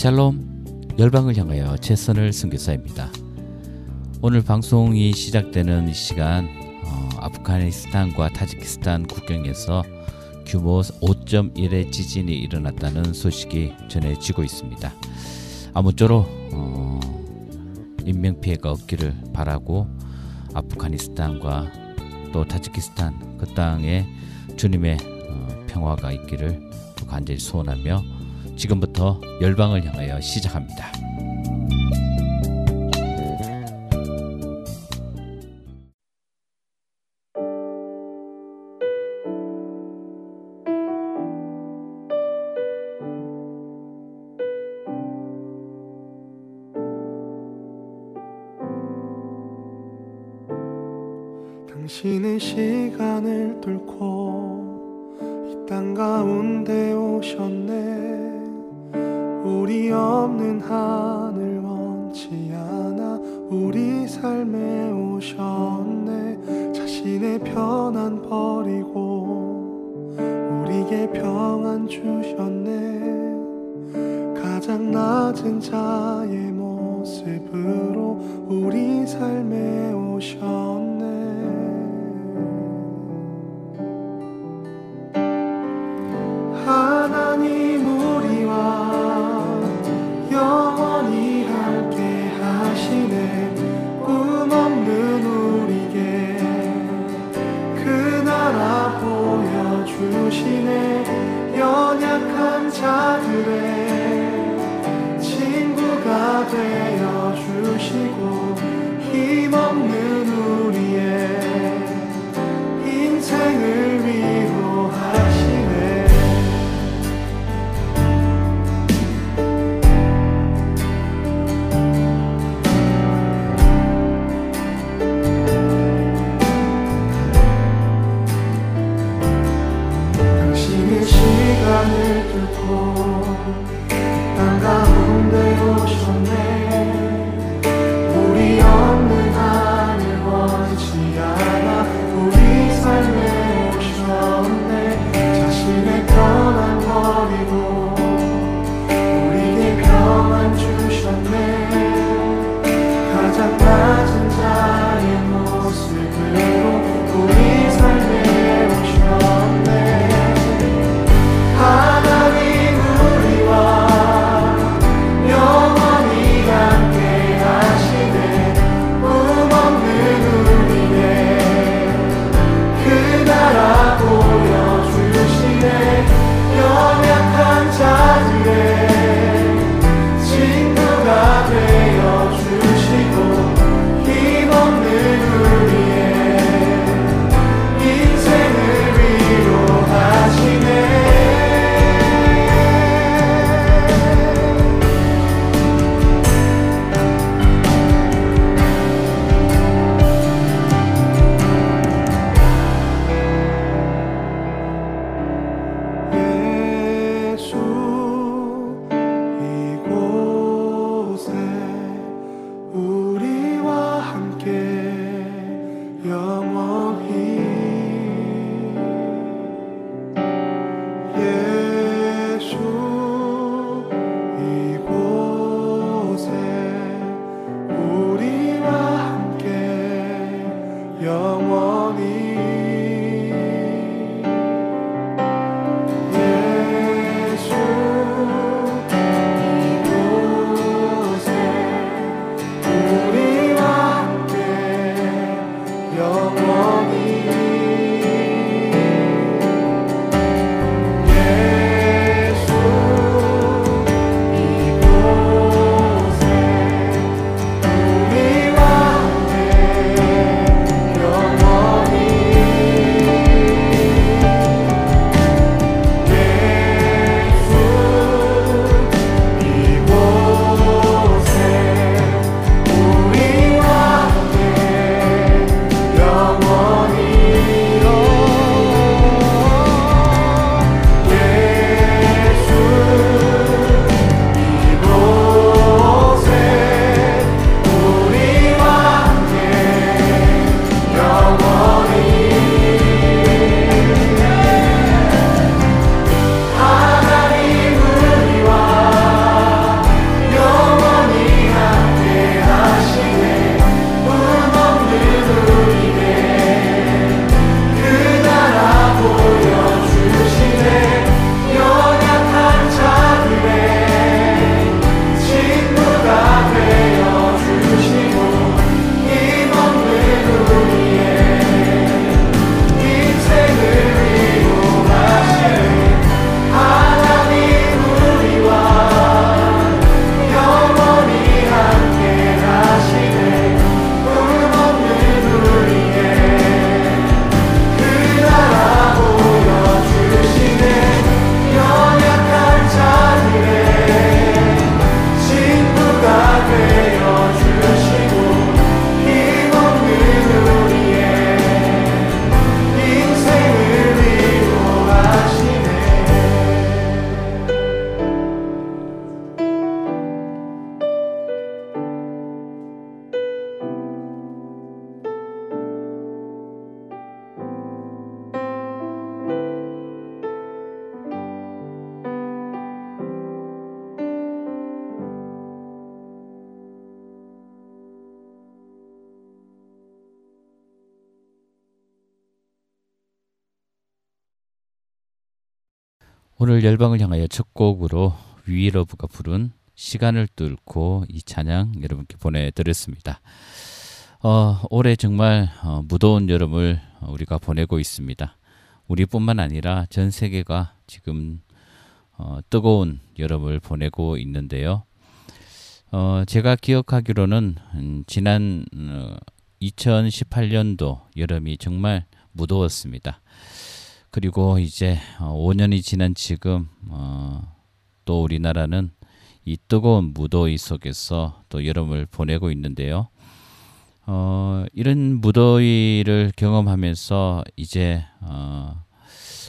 샬롬 열방을 향하여 최선을 선교사입니다. 오늘 방송이 시작되는 이 시간 어, 아프가니스탄과 타지키스탄 국경에서 규모 5.1의 지진이 일어났다는 소식이 전해지고 있습니다. 아무쪼록 어, 인명 피해가 없기를 바라고 아프가니스탄과 또 타지키스탄 그 땅에 주님의 어, 평화가 있기를 간절히 소원하며 지금부터 열방을 향하여 시작합니다. 당신의 시간을 뚫고 이 땅 가운데 오셨네 우리 없는 하늘 원치 않아 우리 삶에 오셨네. 자신의 편안 버리고 우리에게 평안 주셨네. 가장 낮은 자의 모습으로 우리 삶에 오셨네 오늘 열방을 향하여 첫 곡으로 위러브가 부른 시간을 뚫고 이 찬양 여러분께 보내드렸습니다. 어, 올해 정말 어, 무더운 여름을 우리가 보내고 있습니다. 우리뿐만 아니라 전 세계가 지금 어, 뜨거운 여름을 보내고 있는데요. 어, 제가 기억하기로는 음, 지난 어, 2018년도 여름이 정말 무더웠습니다. 그리고 이제 5년이 어, 지난 지금 어, 또 우리나라는 이 뜨거운 무더위 속에서 또 여름을 보내고 있는데요. 어, 이런 무더위를 경험하면서 이제 어,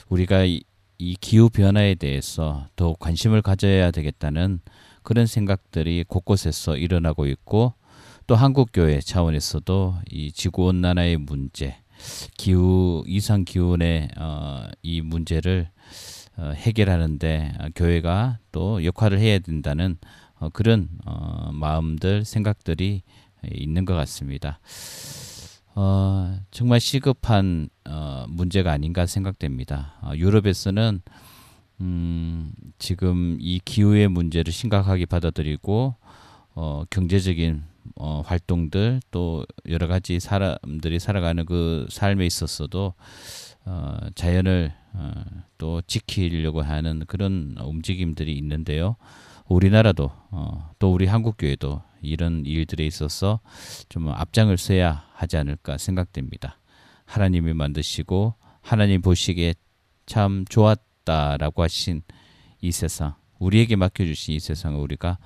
우리가 이, 이 기후 변화에 대해서 더 관심을 가져야 되겠다는 그런 생각들이 곳곳에서 일어나고 있고 또 한국 교회 차원에서도 이 지구 온난화의 문제, 기후 이상 기온의 어, 이 문제를 어, 해결하는데 교회가 또 역할을 해야 된다는 어, 그런 어, 마음들 생각들이 있는 것 같습니다. 어, 정말 시급한 어, 문제가 아닌가 생각됩니다. 어, 유럽에서는 음, 지금 이 기후의 문제를 심각하게 받아들이고 어, 경제적인 어, 활동들 또 여러 가지 사람들이 살아가는 그 삶에 있어서도 어, 자연을 어, 또 지키려고 하는 그런 움직임들이 있는데요. 우리나라도 어, 또 우리 한국 교회도 이런 일들에 있어서 좀 앞장을 서야 하지 않을까 생각됩니다. 하나님이 만드시고 하나님 보시기에 참 좋았다라고 하신 이 세상, 우리에게 맡겨주신 이 세상을 우리가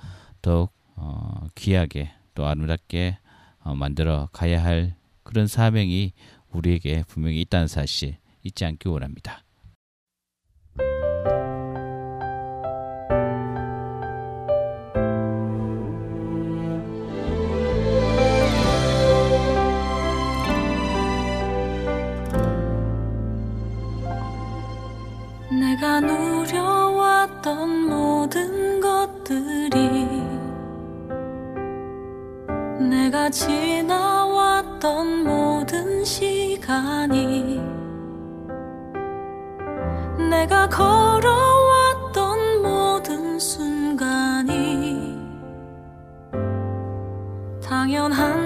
더욱 어, 귀하게 또 아름답게 어, 만들어 가야 할 그런 사명이 우리에게 분명히 있다는 사실 잊지 않기 원합니다. 내가 누려왔던 모든 내가 지나왔던 모든 시간이 내가 걸어왔던 모든 순간이 당연한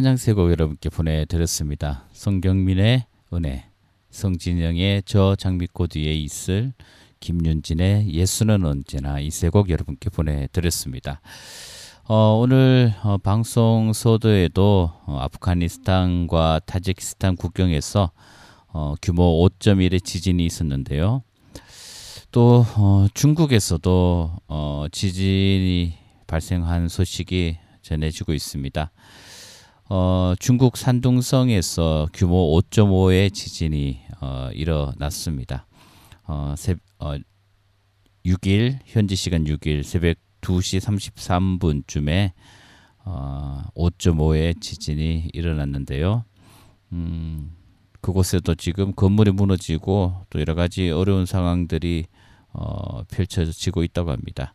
찬양 세 곡 여러분께 보내드렸습니다. 성경민의 은혜, 성진영의 저 장미꽃 위에 있을 김윤진의 예수는 언제나 이 세 곡 여러분께 보내드렸습니다. 어, 오늘 어, 방송 소도에도 어, 아프가니스탄과 타지키스탄 국경에서 어, 규모 5.1의 지진이 있었는데요. 또 어, 중국에서도 어, 지진이 발생한 소식이 전해지고 있습니다. 어, 중국 산둥성에서 규모 5.5의 지진이 어, 일어났습니다. 어, 새, 어, 6일 현지 시간 6일 새벽 2시 33분쯤에 어, 5.5의 지진이 일어났는데요. 음, 그곳에도 지금 건물이 무너지고 또 여러 가지 어려운 상황들이 어, 펼쳐지고 있다고 합니다.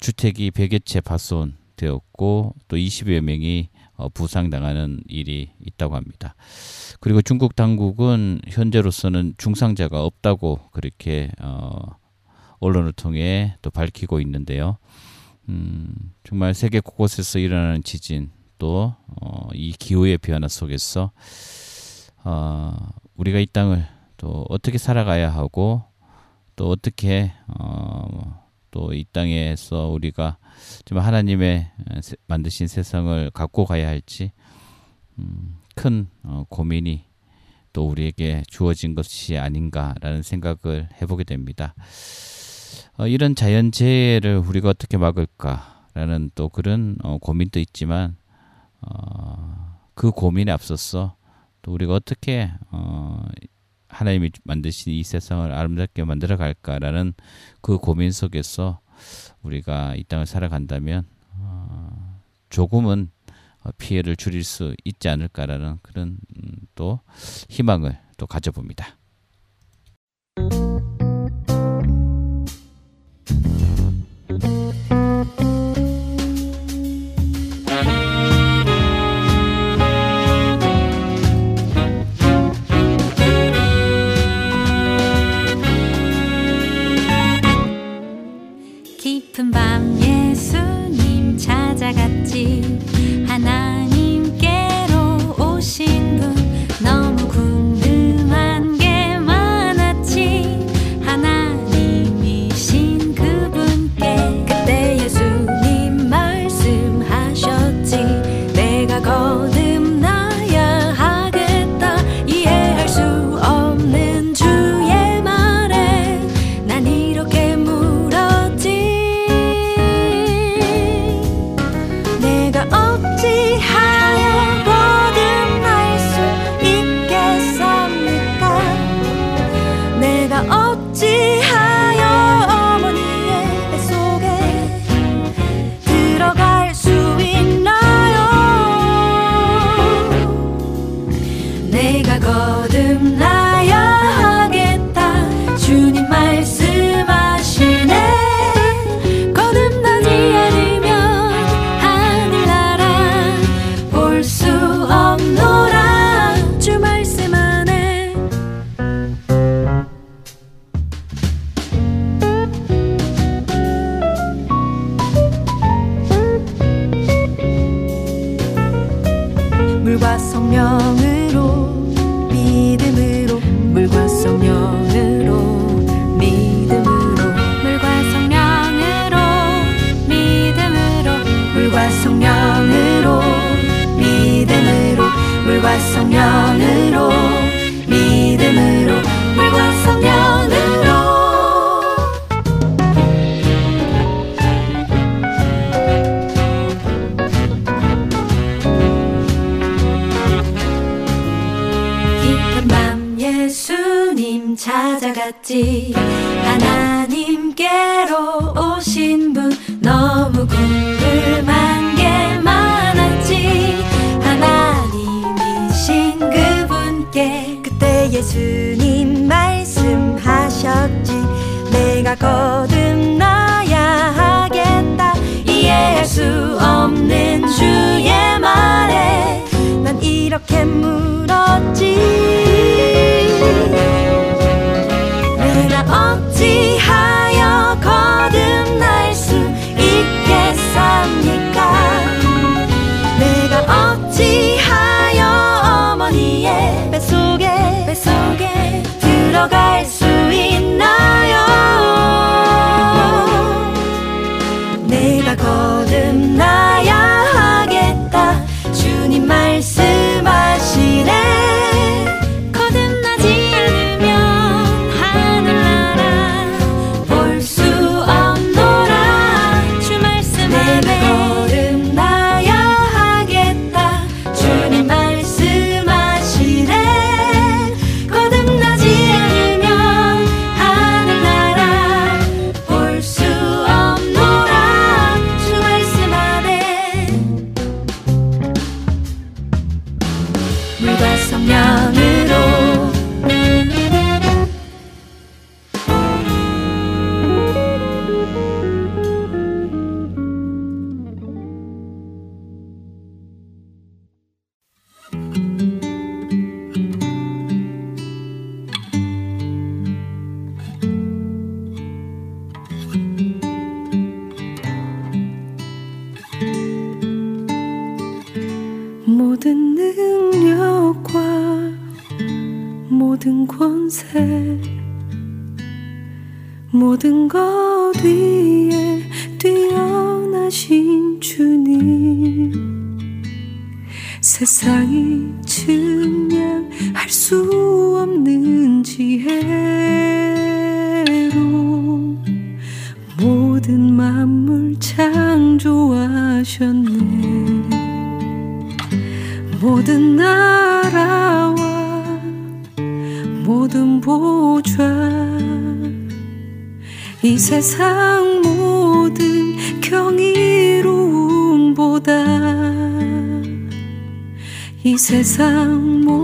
주택이 100여 채 파손되었고 또 20여 명이 어, 부상당하는 일이 있다고 합니다. 그리고 중국 당국은 현재로서는 중상자가 없다고 그렇게 어, 언론을 통해 또 밝히고 있는데요. 음, 정말 세계 곳곳에서 일어나는 지진 또 어, 이 기후의 변화 속에서 어, 우리가 이 땅을 또 어떻게 살아가야 하고 또 어떻게 어, 또 이 땅에서 우리가 좀 하나님의 만드신 세상을 갖고 가야 할지 음, 큰 어, 고민이 또 우리에게 주어진 것이 아닌가라는 생각을 해보게 됩니다. 어, 이런 자연재해를 우리가 어떻게 막을까라는 또 그런 어, 고민도 있지만 어, 그 고민에 앞서서 또 우리가 어떻게 어, 하나님이 만드신 이 세상을 아름답게 만들어 갈까라는 그 고민 속에서 우리가 이 땅을 살아간다면 어, 조금은 피해를 줄일 수 있지 않을까라는 그런 음, 또 희망을 또 가져봅니다. 세상 모든 경이로움보다 이 세상 모든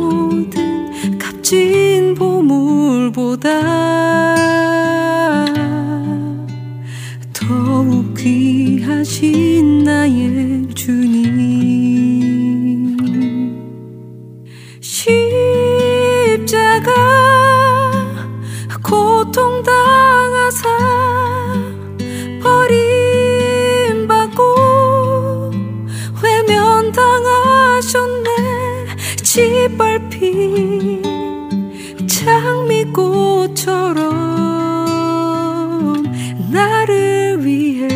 시뻘 핀 장미꽃처럼 나를 위해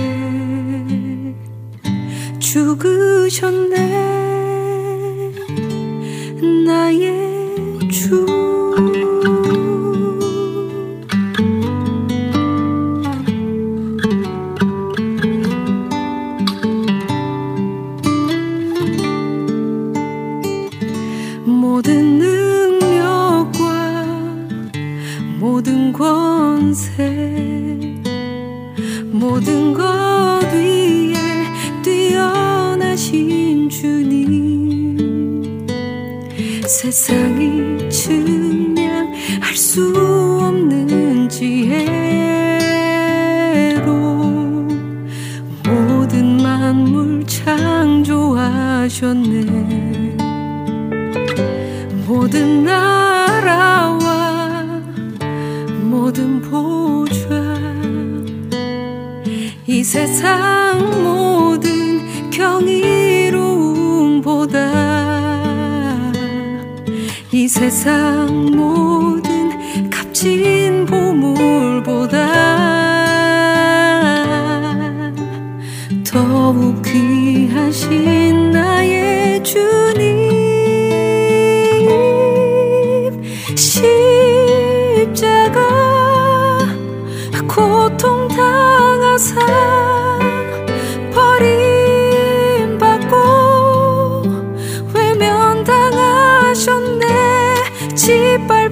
죽으셨네. 세상 모든 경이로움보다 이 세상 모든 값진 보물보다 더욱 귀하신 几百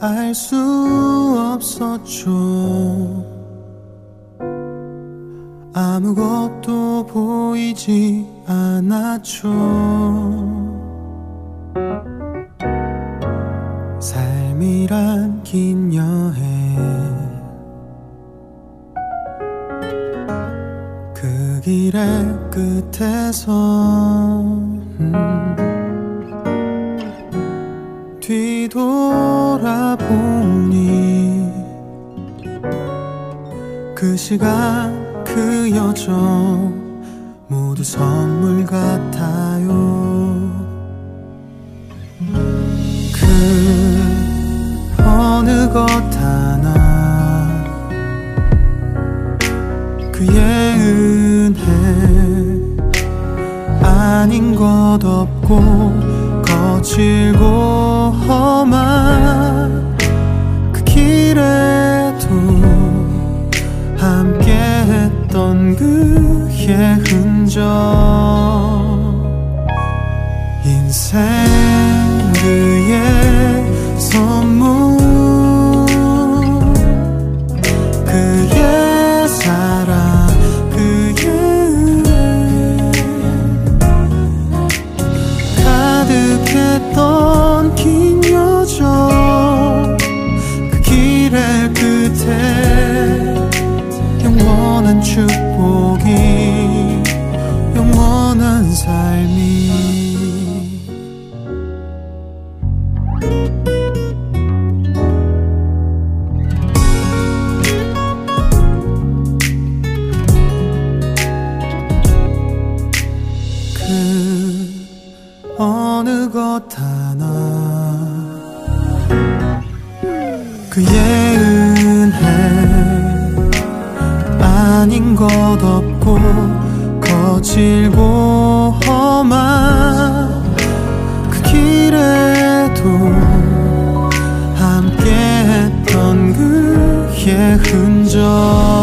알 수 없었죠. 아무것도 보이지 않았죠. 삶이란 긴 여행. 그 길의 끝에서 음. 뒤돌아보니 그 시간 그 여정 모두 선물 같아요. 그 어느 것 하나 그의 은혜 아닌 것 없고 거칠고 험한 그 길에도 함께 했던 그의 흔적. 인생 그의 은혜 아닌 것 없고 거칠고 험한 그 길에도 함께했던 그의 흔적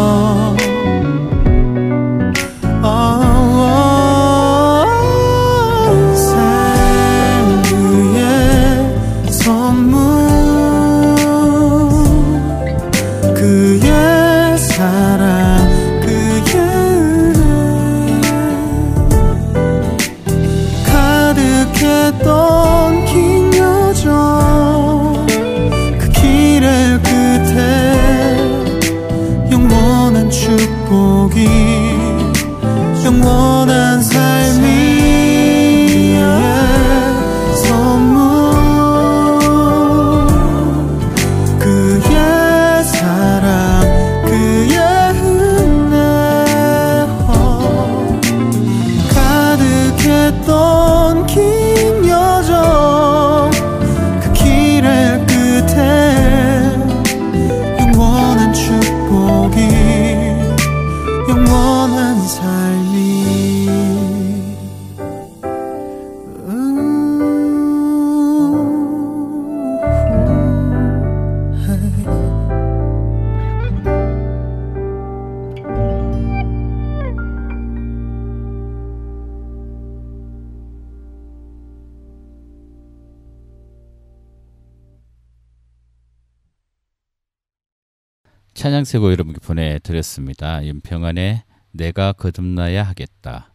찬양세고 여러분께 보내드렸습니다. 윤평안의 내가 거듭나야 하겠다.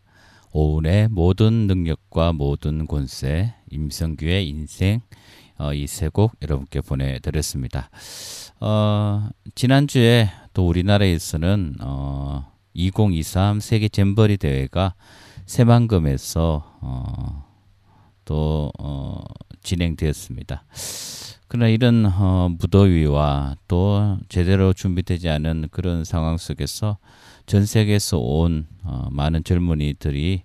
오은의 모든 능력과 모든 권세, 임성규의 인생 어, 이세 곡 여러분께 보내드렸습니다. 어, 지난주에 또 우리나라에서는 어, 2023 세계 잼버리 대회가 새만금에서 어, 또 어, 진행되었습니다. 그러나 이런 어, 무더위와 또 제대로 준비되지 않은 그런 상황 속에서 전 세계에서 온 어, 많은 젊은이들이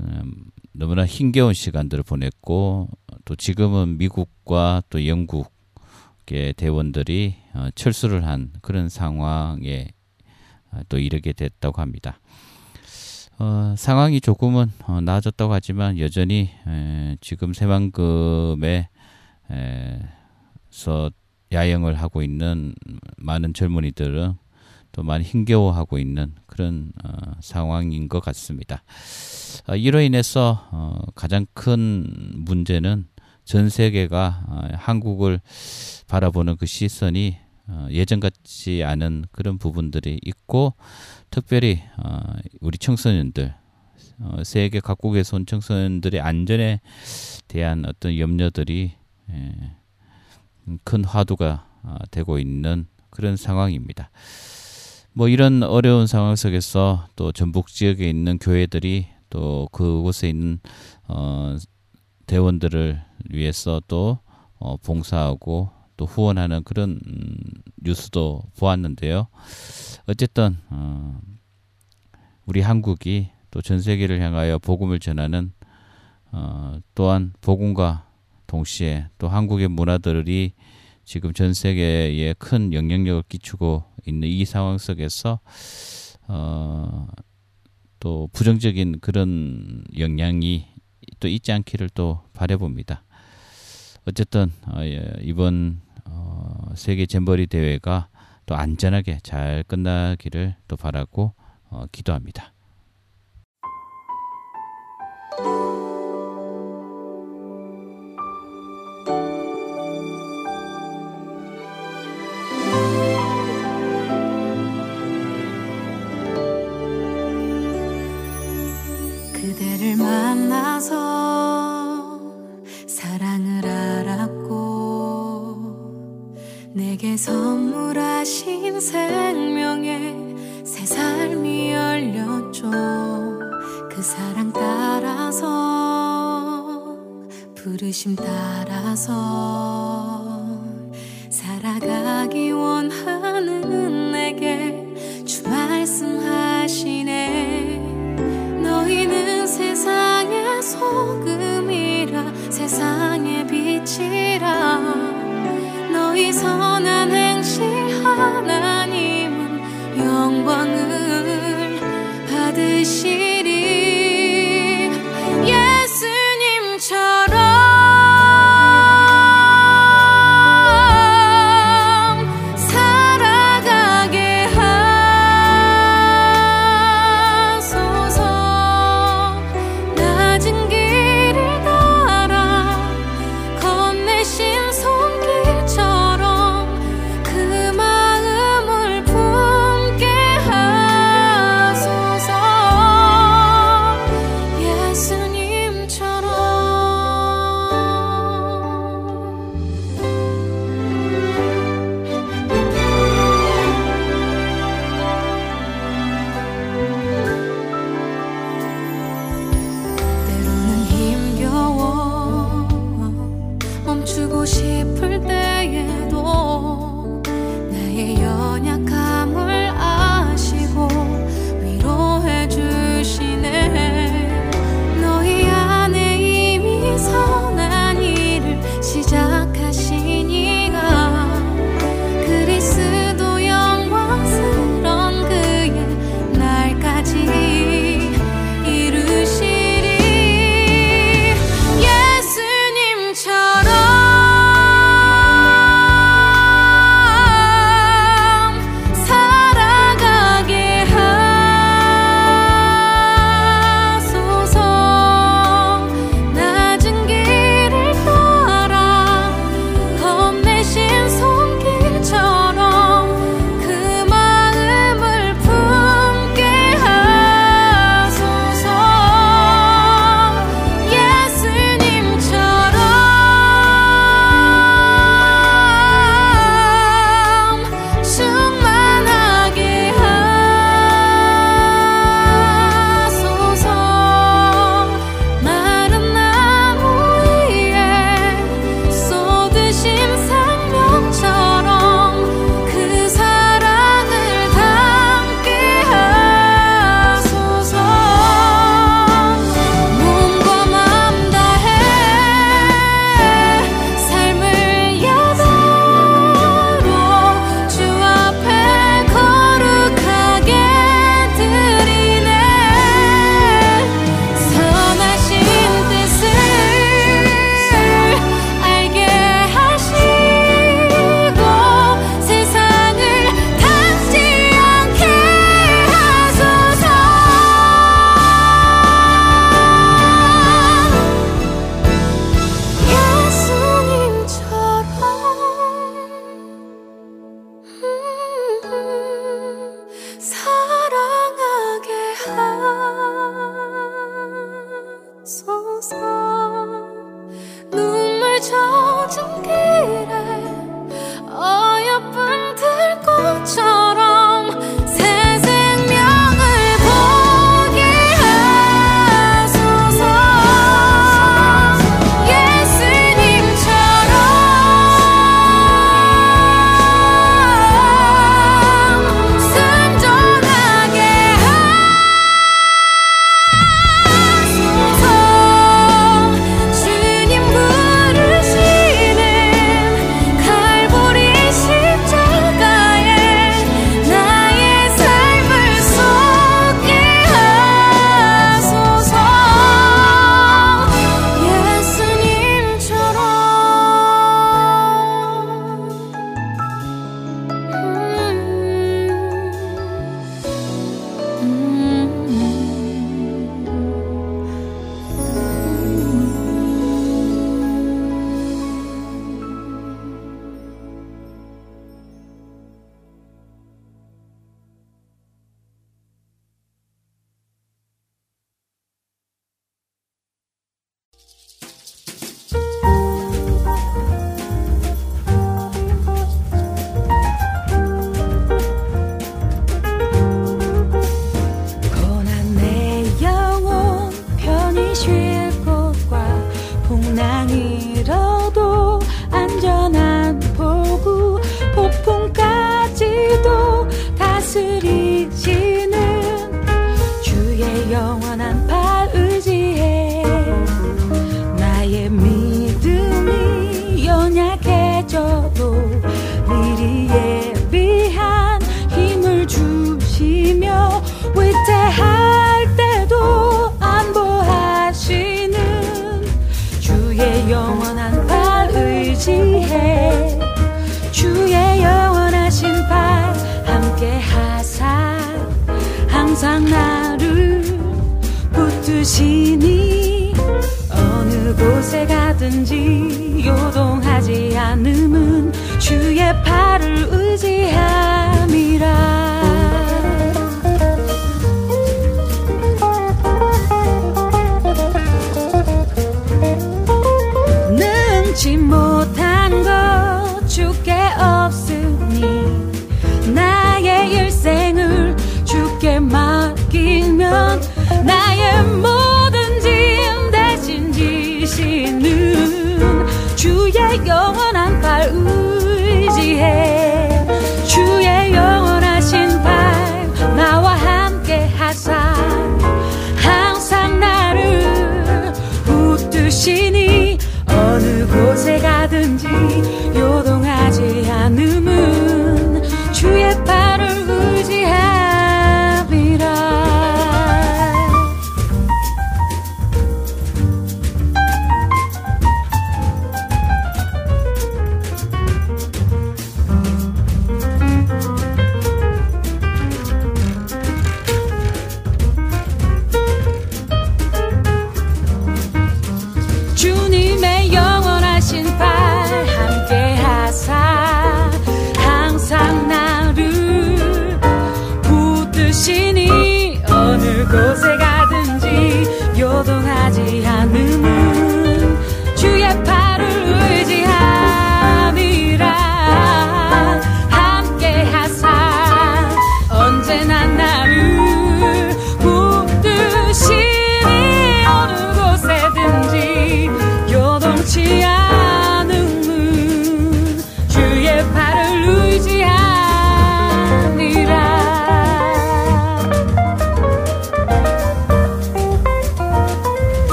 음, 너무나 힘겨운 시간들을 보냈고 또 지금은 미국과 또 영국의 대원들이 어, 철수를 한 그런 상황에 어, 또 이르게 됐다고 합니다. 어, 상황이 조금은 어, 나아졌다고 하지만 여전히 에, 지금 새만금에 에서 야영을 하고 있는 많은 젊은이들은 또 많이 힘겨워하고 있는 그런 어, 상황인 것 같습니다. 어, 이로 인해서 어, 가장 큰 문제는 전 세계가 어, 한국을 바라보는 그 시선이 어, 예전 같지 않은 그런 부분들이 있고 특별히 어, 우리 청소년들 어, 세계 각국에서 온 청소년들의 안전에 대한 어떤 염려들이 예, 큰 화두가 아, 되고 있는 그런 상황입니다. 뭐 이런 어려운 상황 속에서 또 전북 지역에 있는 교회들이 또 그곳에 있는 어, 대원들을 위해서 또 어, 봉사하고 또 후원하는 그런 음, 뉴스도 보았는데요. 어쨌든 어, 우리 한국이 또 전 세계를 향하여 복음을 전하는 어, 또한 복음과 동시에 또 한국의 문화들이 지금 전 세계에 큰 영향력을 끼치고 있는 이 상황 속에서 어, 또 부정적인 그런 영향이 또 있지 않기를 또 바래봅니다. 어쨌든 어, 예, 이번 어, 세계 잼버리 대회가 또 안전하게 잘 끝나기를 또 바라고 어, 기도합니다. 만나서 사랑을 알았고 내게 선물하신 생명의 새 삶이 열렸죠. 그 사랑 따라서 부르심 따라서 살아가기 원하는 내게 주 말씀하시네. 너희는 소금이라 세상의 빛이라. 너희 선한 행실 하나님은 영광을 받으시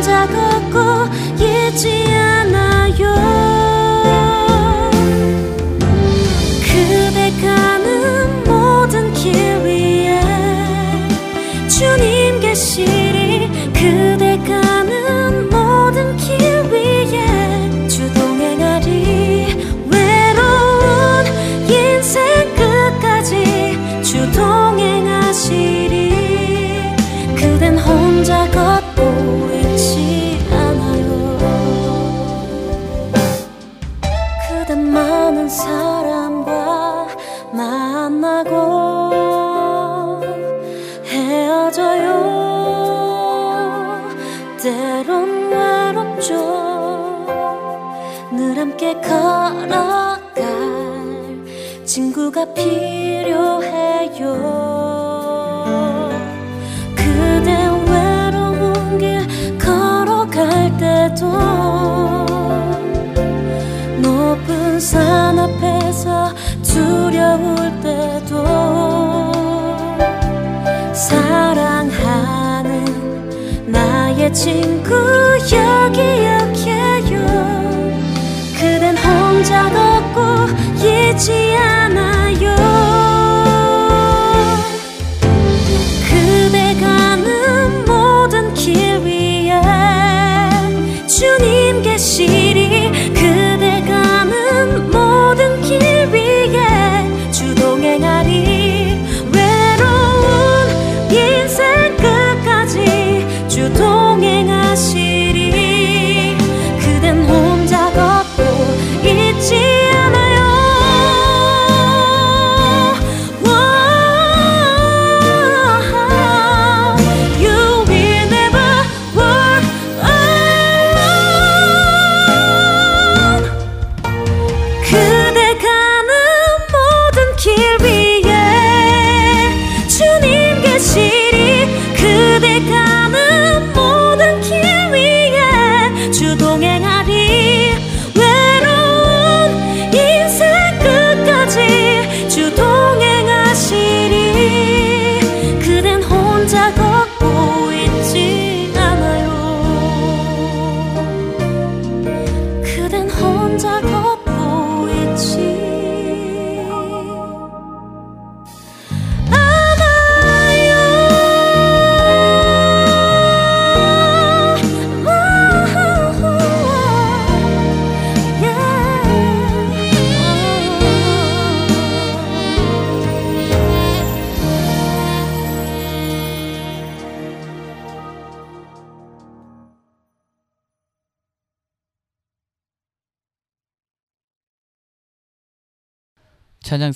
혼자 걷고 있지 않아요. 누가 필요해요? 그대 외로운 길 걸어갈 때도 높은 산 앞에서 두려울 때도 사랑하는 나의 친구야 기억해요. 그댄 혼자 걷고 잊지 않아.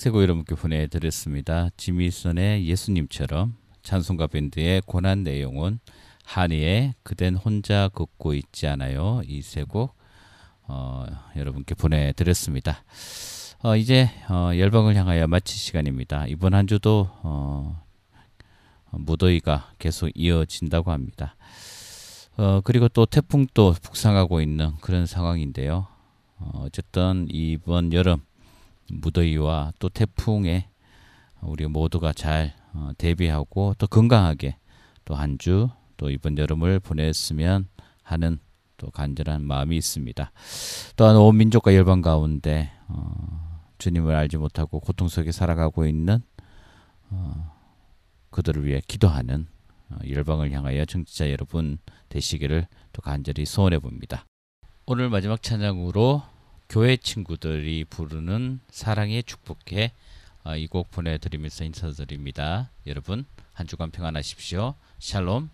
세고 여러분께 보내드렸습니다. 지미선의 예수님처럼 찬송가 밴드의 고난 내용은 한이의 그댄 혼자 걷고 있지 않아요. 이 세곡 어, 여러분께 보내드렸습니다. 어, 이제 어, 열방을 향하여 마칠 시간입니다. 이번 한 주도 어, 무더위가 계속 이어진다고 합니다. 어, 그리고 또 태풍도 북상하고 있는 그런 상황인데요. 어, 어쨌든 이번 여름 무더위와 또 태풍에 우리 모두가 잘 어, 대비하고 또 건강하게 또 한 주 또 이번 여름을 보냈으면 하는 또 간절한 마음이 있습니다. 또한 온 민족과 열방 가운데 어, 주님을 알지 못하고 고통 속에 살아가고 있는 어, 그들을 위해 기도하는 어, 열방을 향하여 정치자 여러분 되시기를 또 간절히 소원해 봅니다. 오늘 마지막 찬양으로 교회 친구들이 부르는 사랑의 축복해 어, 이곡 보내드리면서 인사드립니다. 여러분 한 주간 평안하십시오. 샬롬.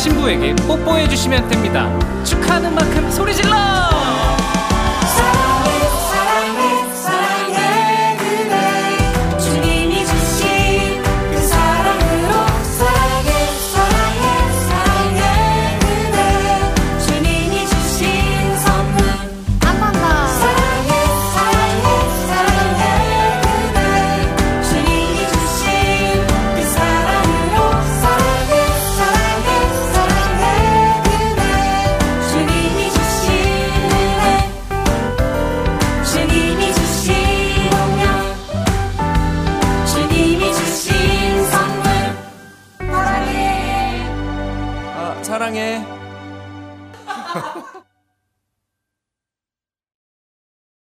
신부에게 뽀뽀해 주시면 됩니다. 축하하는 만큼 소리 질러!